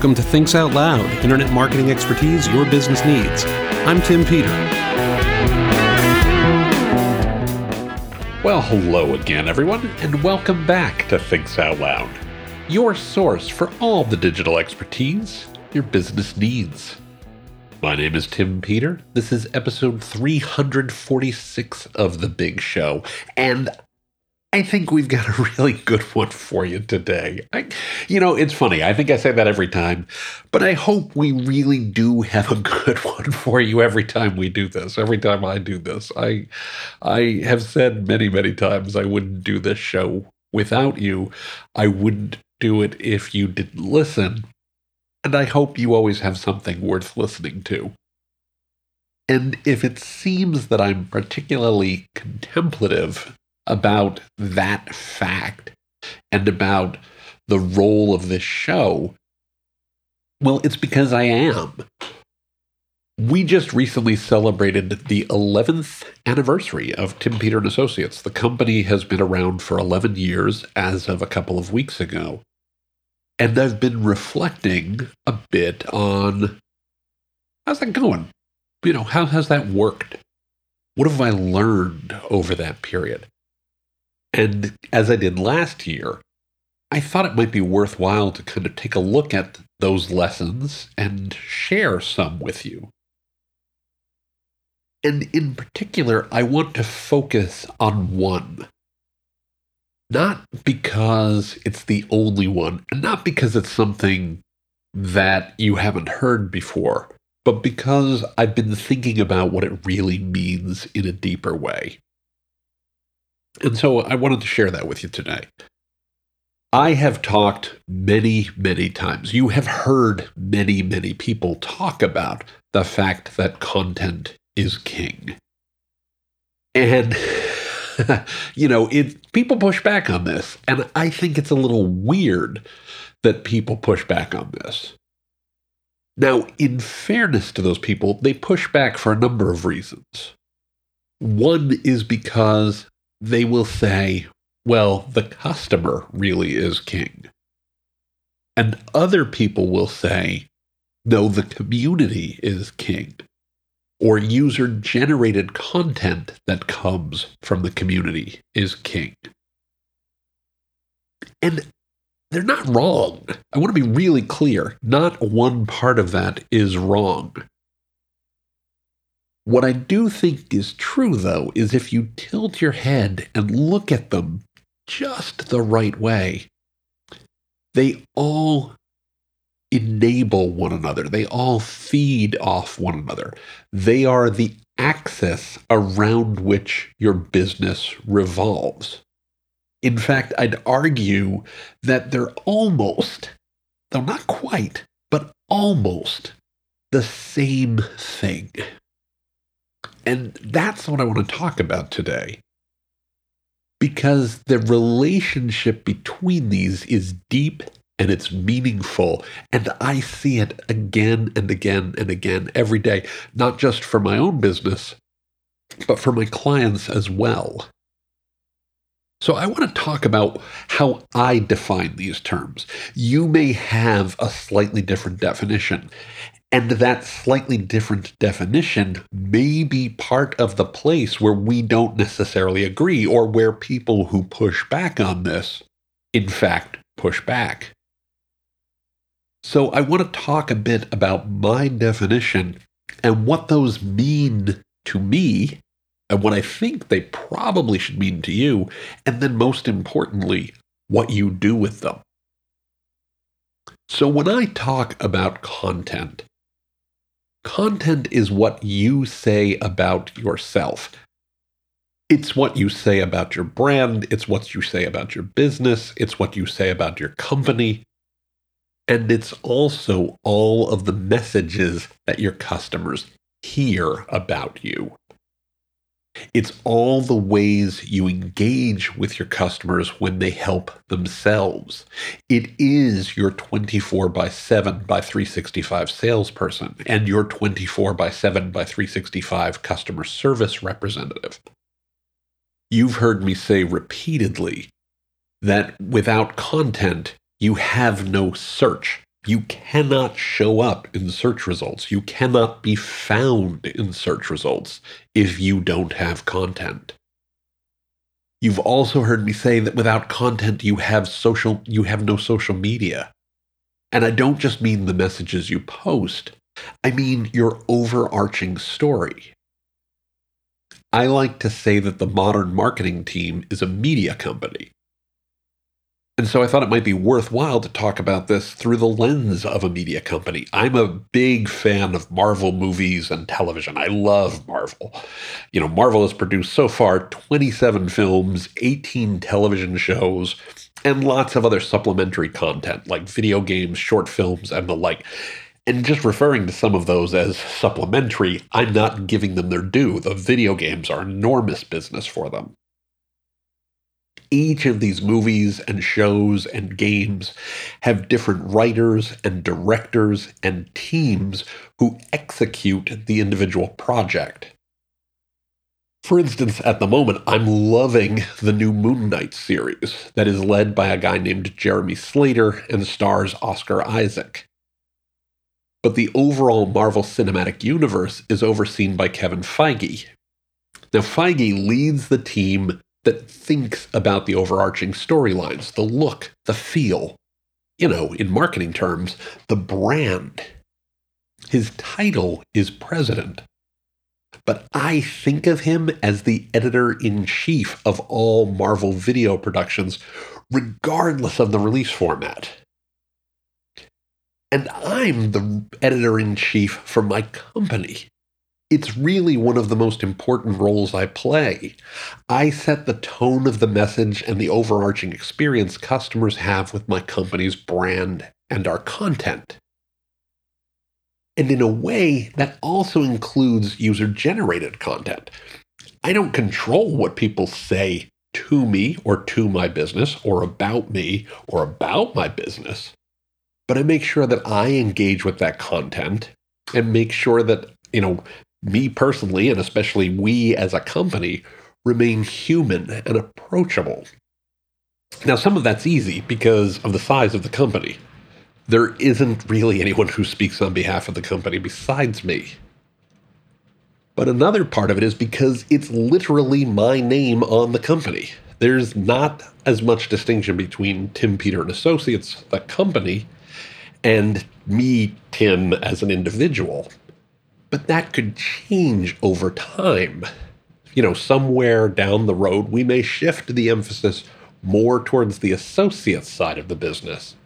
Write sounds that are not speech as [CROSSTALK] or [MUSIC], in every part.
Welcome to Thinks Out Loud, internet marketing expertise your business needs. I'm Tim Peter. Well, hello again, everyone, and welcome back to Thinks Out Loud, your source for all the digital expertise your business needs. My name is Tim Peter. This is episode 346 of The Big Show, and I think we've got a [LAUGHS] really good one for you today. I, you know, it's funny. I think I say that every time, but I hope we really do have a [LAUGHS] good one for you every time we do this. Every time I do this, I, I have said many, many times I wouldn't do this show without you. I wouldn't do it if you didn't listen. And I hope you always have something worth listening to. And if it seems that I'm particularly contemplative about that fact and about the role of this show, well, it's because I am. We just recently celebrated the 11th anniversary of Tim Peter and Associates. The company has been around for 11 years as of a couple of weeks ago. And I've been reflecting a bit on how's that going? You know, how has that worked? What have I learned over that period? And as I did last year, I thought it might be worthwhile to kind of take a look at those lessons and share some with you. And in particular, I want to focus on one. Not because it's the only one, and not because it's something that you haven't heard before, but because I've been thinking about what it really means in a deeper way. And so I wanted to share that with you today. I have talked many, many times. You have heard many, many people talk about the fact that content is king. And, [LAUGHS] you know, it, people push back on this. And I think it's a little weird that people push back on this. Now, in fairness to those people, they push back for a number of reasons. One is because they will say, well, the customer really is king. And other people will say, no, the community is king. Or user generated content that comes from the community is king. And they're not wrong. I want to be really clear. Not one part of that is wrong. What I do think is true, though, is if you tilt your head and look at them just the right way, they all enable one another. They all feed off one another. They are the axis around which your business revolves. In fact, I'd argue that they're almost, though not quite, but almost the same thing. And that's what I want to talk about today. Because the relationship between these is deep and it's meaningful. And I see it again and again and again every day, not just for my own business, but for my clients as well. So I want to talk about how I define these terms. You may have a slightly different definition. And that slightly different definition may be part of the place where we don't necessarily agree or where people who push back on this, in fact, push back. So I want to talk a bit about my definition and what those mean to me and what I think they probably should mean to you, and then most importantly, what you do with them. So when I talk about content, Content is what you say about yourself. It's what you say about your brand. It's what you say about your business. It's what you say about your company. And it's also all of the messages that your customers hear about you. It's all the ways you engage with your customers when they help themselves. It is your 24 by 7 by 365 salesperson and your 24 by 7 by 365 customer service representative. You've heard me say repeatedly that without content, you have no search. You cannot show up in search results. You cannot be found in search results if you don't have content. You've also heard me say that without content you have social you have no social media. And I don't just mean the messages you post. I mean your overarching story. I like to say that the modern marketing team is a media company. And so I thought it might be worthwhile to talk about this through the lens of a media company. I'm a big fan of Marvel movies and television. I love Marvel. You know, Marvel has produced so far 27 films, 18 television shows, and lots of other supplementary content like video games, short films, and the like. And just referring to some of those as supplementary, I'm not giving them their due. The video games are enormous business for them each of these movies and shows and games have different writers and directors and teams who execute the individual project. For instance, at the moment, I'm loving the new Moon Knight series that is led by a guy named Jeremy Slater and stars Oscar Isaac. But the overall Marvel Cinematic Universe is overseen by Kevin Feige. Now, Feige leads the team that thinks about the overarching storylines, the look, the feel. You know, in marketing terms, the brand. His title is president. But I think of him as the editor in chief of all Marvel video productions, regardless of the release format. And I'm the editor in chief for my company it's really one of the most important roles I play. I set the tone of the message and the overarching experience customers have with my company's brand and our content. And in a way, that also includes user generated content. I don't control what people say to me or to my business or about me or about my business, but I make sure that I engage with that content and make sure that you know me personally, and especially we as a company, remain human and approachable. Now, some of that's easy because of the size of the company. There isn't really anyone who speaks on behalf of the company besides me. But another part of it is because it's literally my name on the company. There's not as much distinction between Tim Peter and Associates, the company, and me, Tim, as an individual. But that could change over time. You know, somewhere down the road, we may shift the emphasis more towards the associate side of the business.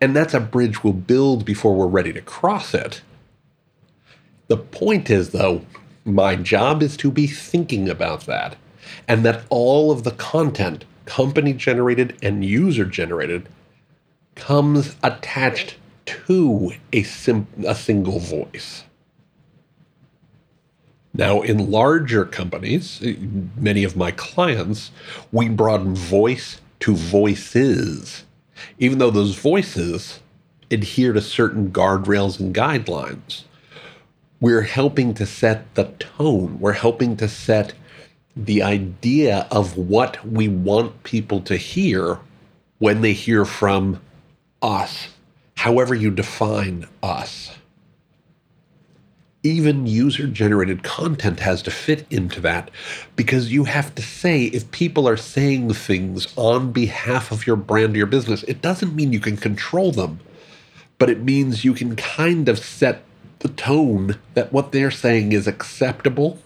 And that's a bridge we'll build before we're ready to cross it. The point is, though, my job is to be thinking about that, and that all of the content, company generated and user generated, comes attached to a, sim- a single voice. Now, in larger companies, eh, many of my clients, we broaden voice to voices, even though those voices adhere to certain guardrails and guidelines. We're helping to set the tone, we're helping to set the idea of what we want people to hear when they hear from us, however you define us even user generated content has to fit into that because you have to say if people are saying things on behalf of your brand or your business, it doesn't mean you can control them, but it means you can kind of set the tone that what they're saying is acceptable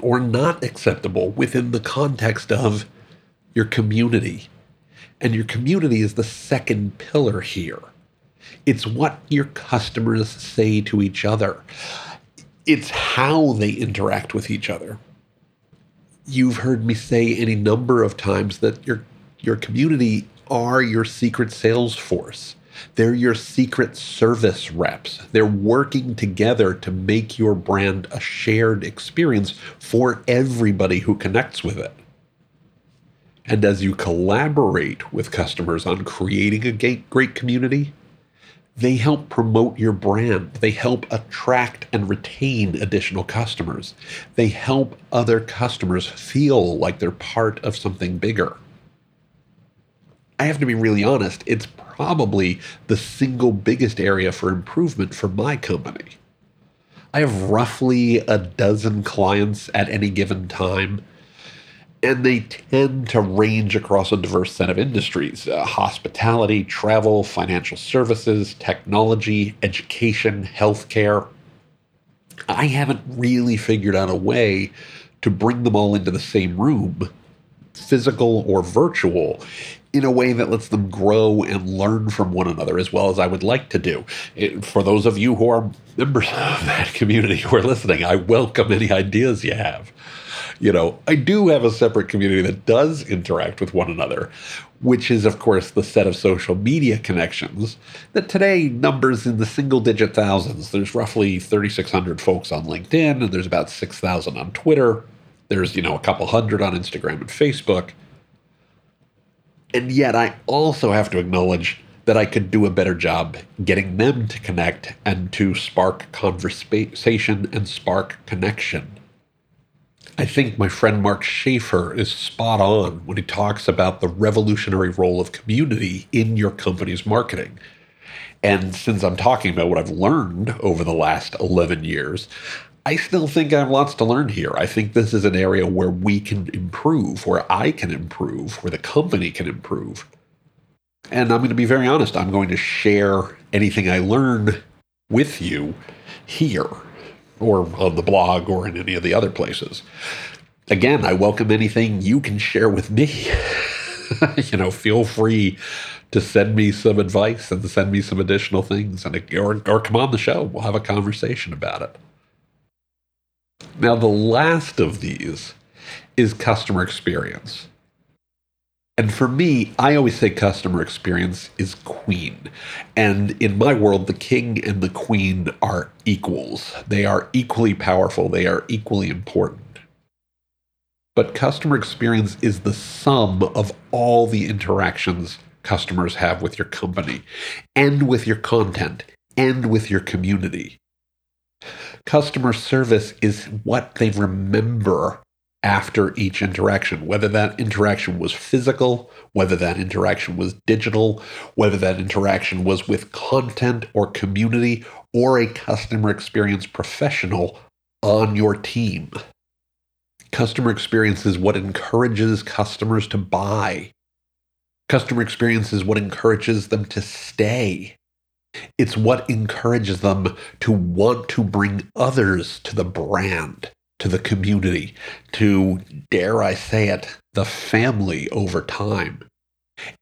or not acceptable within the context of your community. And your community is the second pillar here. It's what your customers say to each other. It's how they interact with each other. You've heard me say any number of times that your your community are your secret sales force. They're your secret service reps. They're working together to make your brand a shared experience for everybody who connects with it. And as you collaborate with customers on creating a great community, they help promote your brand. They help attract and retain additional customers. They help other customers feel like they're part of something bigger. I have to be really honest, it's probably the single biggest area for improvement for my company. I have roughly a dozen clients at any given time, and they tend to range across a diverse set of industries uh, hospitality, travel, financial services, technology, education, healthcare. I haven't really figured out a way to bring them all into the same room, physical or virtual, in a way that lets them grow and learn from one another as well as I would like to do. It, for those of you who are members [LAUGHS] of that community who are listening, I welcome any ideas you have. You know, I do have a separate community that does interact with one another, which is, of course, the set of social media connections that today numbers in the single digit thousands. There's roughly 3,600 folks on LinkedIn, and there's about 6,000 on Twitter. There's, you know, a couple hundred on Instagram and Facebook. And yet, I also have to acknowledge that I could do a better job getting them to connect and to spark conversation and spark connection. I think my friend Mark Schaefer is spot on when he talks about the revolutionary role of community in your company's marketing. And since I'm talking about what I've learned over the last 11 years, I still think I have lots to learn here. I think this is an area where we can improve, where I can improve, where the company can improve. And I'm going to be very honest, I'm going to share anything I learn with you here or on the blog or in any of the other places. Again, I welcome anything you can share with me. [LAUGHS] you know, feel free to send me some advice and send me some additional things and or, or come on the show. We'll have a conversation about it. Now, the last of these is customer experience. And for me, I always say customer experience is queen. And in my world, the king and the queen are equals. They are equally powerful, they are equally important. But customer experience is the sum of all the interactions customers have with your company and with your content and with your community. Customer service is what they remember after each interaction, whether that interaction was physical, whether that interaction was digital, whether that interaction was with content or community or a customer experience professional on your team. Customer experience is what encourages customers to buy. Customer experience is what encourages them to stay. It's what encourages them to want to bring others to the brand, to the community, to, dare I say it, the family over time.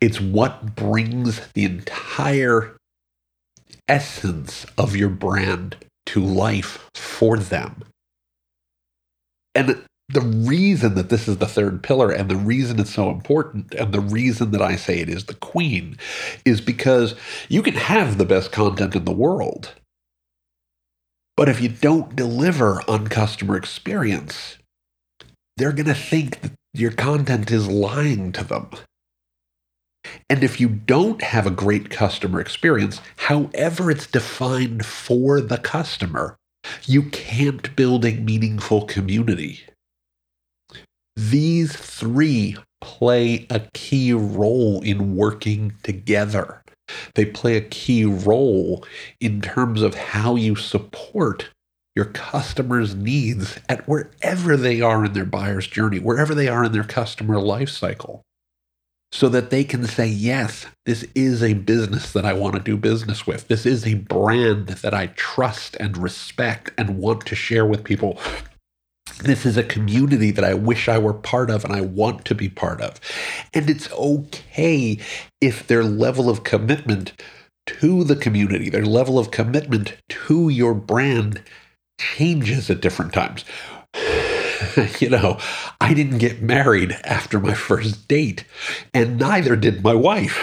It's what brings the entire essence of your brand to life for them. And the reason that this is the third pillar and the reason it's so important and the reason that I say it is the queen is because you can have the best content in the world. But if you don't deliver on customer experience, they're going to think that your content is lying to them. And if you don't have a great customer experience, however it's defined for the customer, you can't build a meaningful community. These three play a key role in working together. They play a key role in terms of how you support your customers' needs at wherever they are in their buyer's journey, wherever they are in their customer life cycle, so that they can say, yes, this is a business that I want to do business with. This is a brand that I trust and respect and want to share with people this is a community that I wish I were part of and I want to be part of. And it's okay if their level of commitment to the community, their level of commitment to your brand changes at different times. [SIGHS] you know, I didn't get married after my first date, and neither did my wife,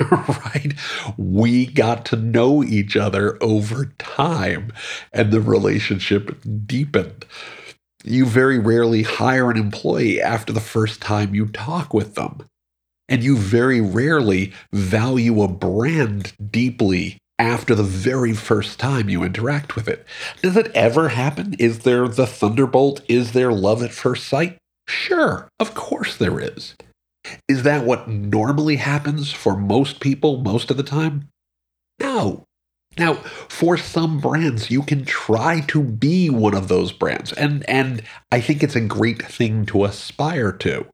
[LAUGHS] right? We got to know each other over time, and the relationship deepened. You very rarely hire an employee after the first time you talk with them. And you very rarely value a brand deeply after the very first time you interact with it. Does it ever happen? Is there the thunderbolt? Is there love at first sight? Sure, of course there is. Is that what normally happens for most people most of the time? No. Now, for some brands, you can try to be one of those brands, and, and I think it's a great thing to aspire to.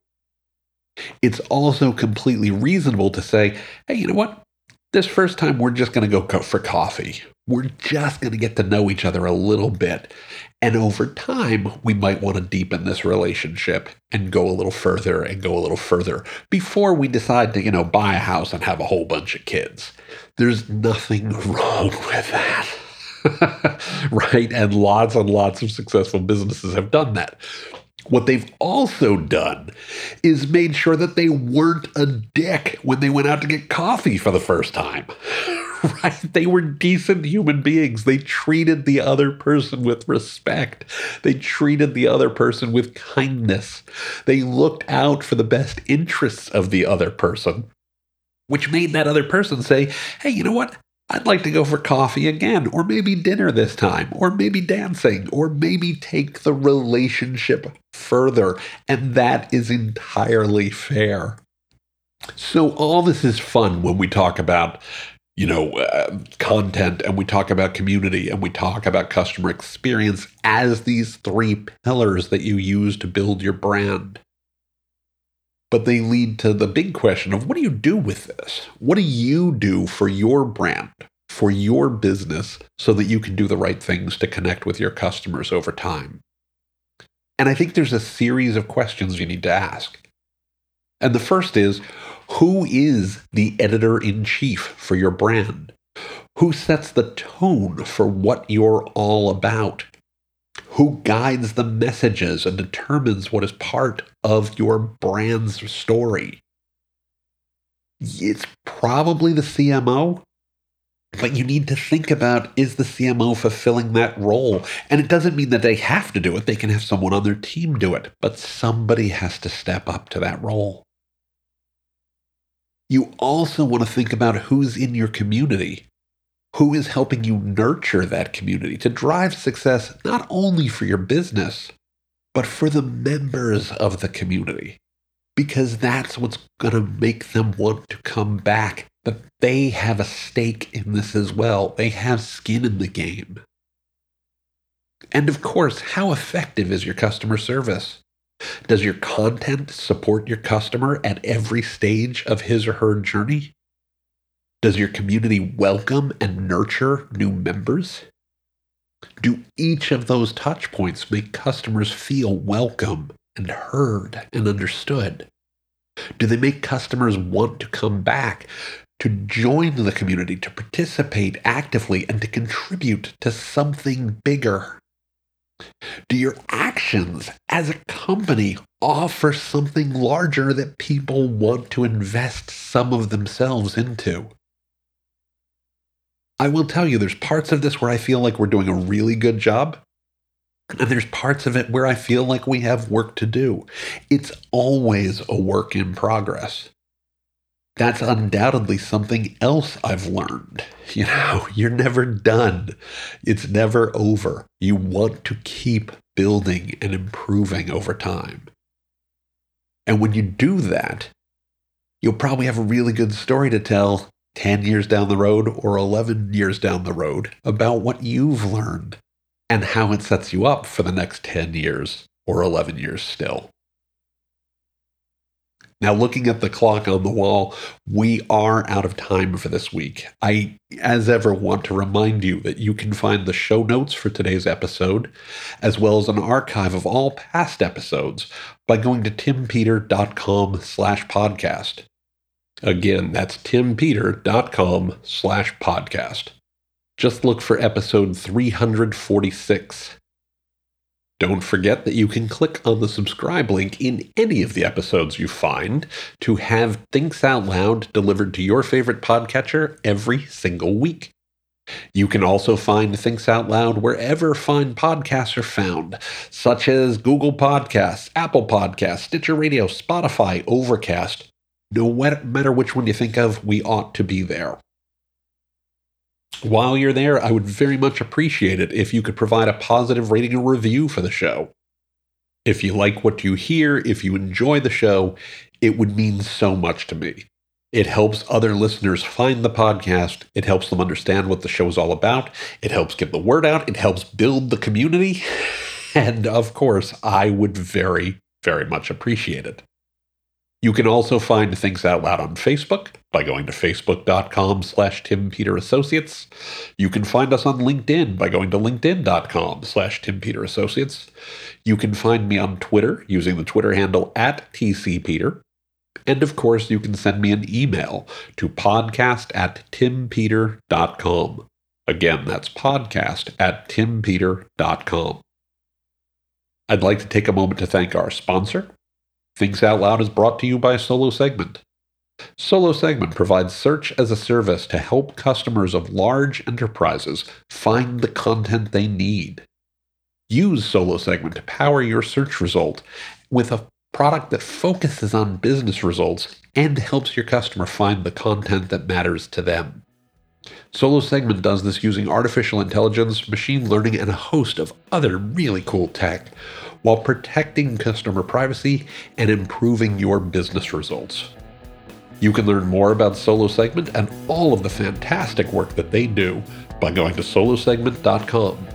It's also completely reasonable to say, hey, you know what? This first time, we're just going to go for coffee. We're just going to get to know each other a little bit. And over time, we might want to deepen this relationship and go a little further and go a little further before we decide to, you know, buy a house and have a whole bunch of kids. There's nothing wrong with that. [LAUGHS] right? And lots and lots of successful businesses have done that. What they've also done is made sure that they weren't a dick when they went out to get coffee for the first time. [LAUGHS] right? They were decent human beings. They treated the other person with respect. They treated the other person with kindness. They looked out for the best interests of the other person, which made that other person say, hey, you know what? I'd like to go for coffee again, or maybe dinner this time, or maybe dancing, or maybe take the relationship further. And that is entirely fair. So, all this is fun when we talk about you know, uh, content and we talk about community and we talk about customer experience as these three pillars that you use to build your brand. But they lead to the big question of what do you do with this? What do you do for your brand, for your business, so that you can do the right things to connect with your customers over time? And I think there's a series of questions you need to ask. And the first is who is the editor in chief for your brand? Who sets the tone for what you're all about? Who guides the messages and determines what is part of your brand's story? It's probably the CMO, but you need to think about is the CMO fulfilling that role? And it doesn't mean that they have to do it, they can have someone on their team do it, but somebody has to step up to that role. You also want to think about who's in your community, who is helping you nurture that community to drive success not only for your business, but for the members of the community. Because that's what's going to make them want to come back, that they have a stake in this as well. They have skin in the game. And of course, how effective is your customer service? Does your content support your customer at every stage of his or her journey? Does your community welcome and nurture new members? Do each of those touch points make customers feel welcome and heard and understood? Do they make customers want to come back, to join the community, to participate actively, and to contribute to something bigger? Do your actions as a company offer something larger that people want to invest some of themselves into? I will tell you, there's parts of this where I feel like we're doing a really good job. And there's parts of it where I feel like we have work to do. It's always a work in progress that's undoubtedly something else I've learned. [LAUGHS] You know, you're never done, it's never over. You want to keep building and improving over time. And when you do that, you'll probably have a really good story to tell 10 years down the road or 11 years down the road about what you've learned and how it sets you up for the next 10 years or 11 years still. Now, looking at the clock on the wall, we are out of time for this week. I, as ever, want to remind you that you can find the show notes for today's episode, as well as an archive of all past episodes, by going to timpeter.com slash podcast. Again, that's timpeter.com slash podcast. Just look for episode 346. Don't forget that you can click on the subscribe link in any of the episodes you find to have Thinks Out Loud delivered to your favorite podcatcher every single week. You can also find Thinks Out Loud wherever fine podcasts are found, such as Google Podcasts, Apple Podcasts, Stitcher Radio, Spotify, Overcast. No matter which one you think of, we ought to be there. While you're there, I would very much appreciate it if you could provide a positive rating and review for the show. If you like what you hear, if you enjoy the show, it would mean so much to me. It helps other listeners find the podcast. It helps them understand what the show is all about. It helps get the word out. It helps build the community. [LAUGHS] And of course, I would very, very much appreciate it. You can also find Thinks Out Loud on Facebook by going to facebook.com slash Tim Peter Associates. You can find us on LinkedIn by going to linkedin.com slash Tim Peter Associates. You can find me on Twitter using the Twitter handle at TCPeter. And of course, you can send me an email to podcast at timpeter.com. Again, that's podcast at timpeter.com. I'd like to take a moment to thank our sponsor. Thinks Out Loud is brought to you by SoloSegment. Solo Segment provides search as a service to help customers of large enterprises find the content they need. Use SoloSegment to power your search result with a product that focuses on business results and helps your customer find the content that matters to them. SoloSegment does this using artificial intelligence, machine learning, and a host of other really cool tech while protecting customer privacy and improving your business results. You can learn more about SoloSegment and all of the fantastic work that they do by going to solosegment.com.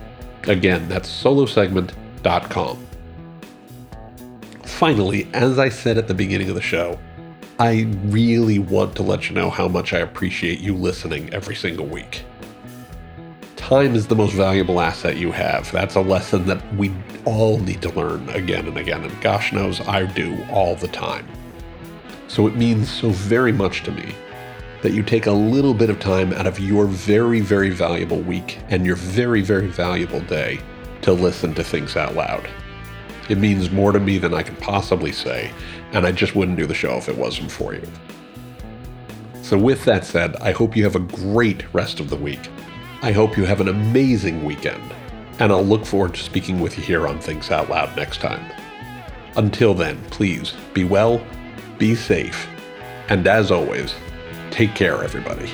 Again, that's solosegment.com. Finally, as I said at the beginning of the show, I really want to let you know how much I appreciate you listening every single week. Time is the most valuable asset you have. That's a lesson that we all need to learn again and again, and gosh knows I do all the time. So it means so very much to me that you take a little bit of time out of your very, very valuable week and your very, very valuable day to listen to Thinks Out Loud. It means more to me than I can possibly say, and I just wouldn't do the show if it wasn't for you. So, with that said, I hope you have a great rest of the week. I hope you have an amazing weekend, and I'll look forward to speaking with you here on Thinks Out Loud next time. Until then, please be well, be safe, and as always, take care, everybody.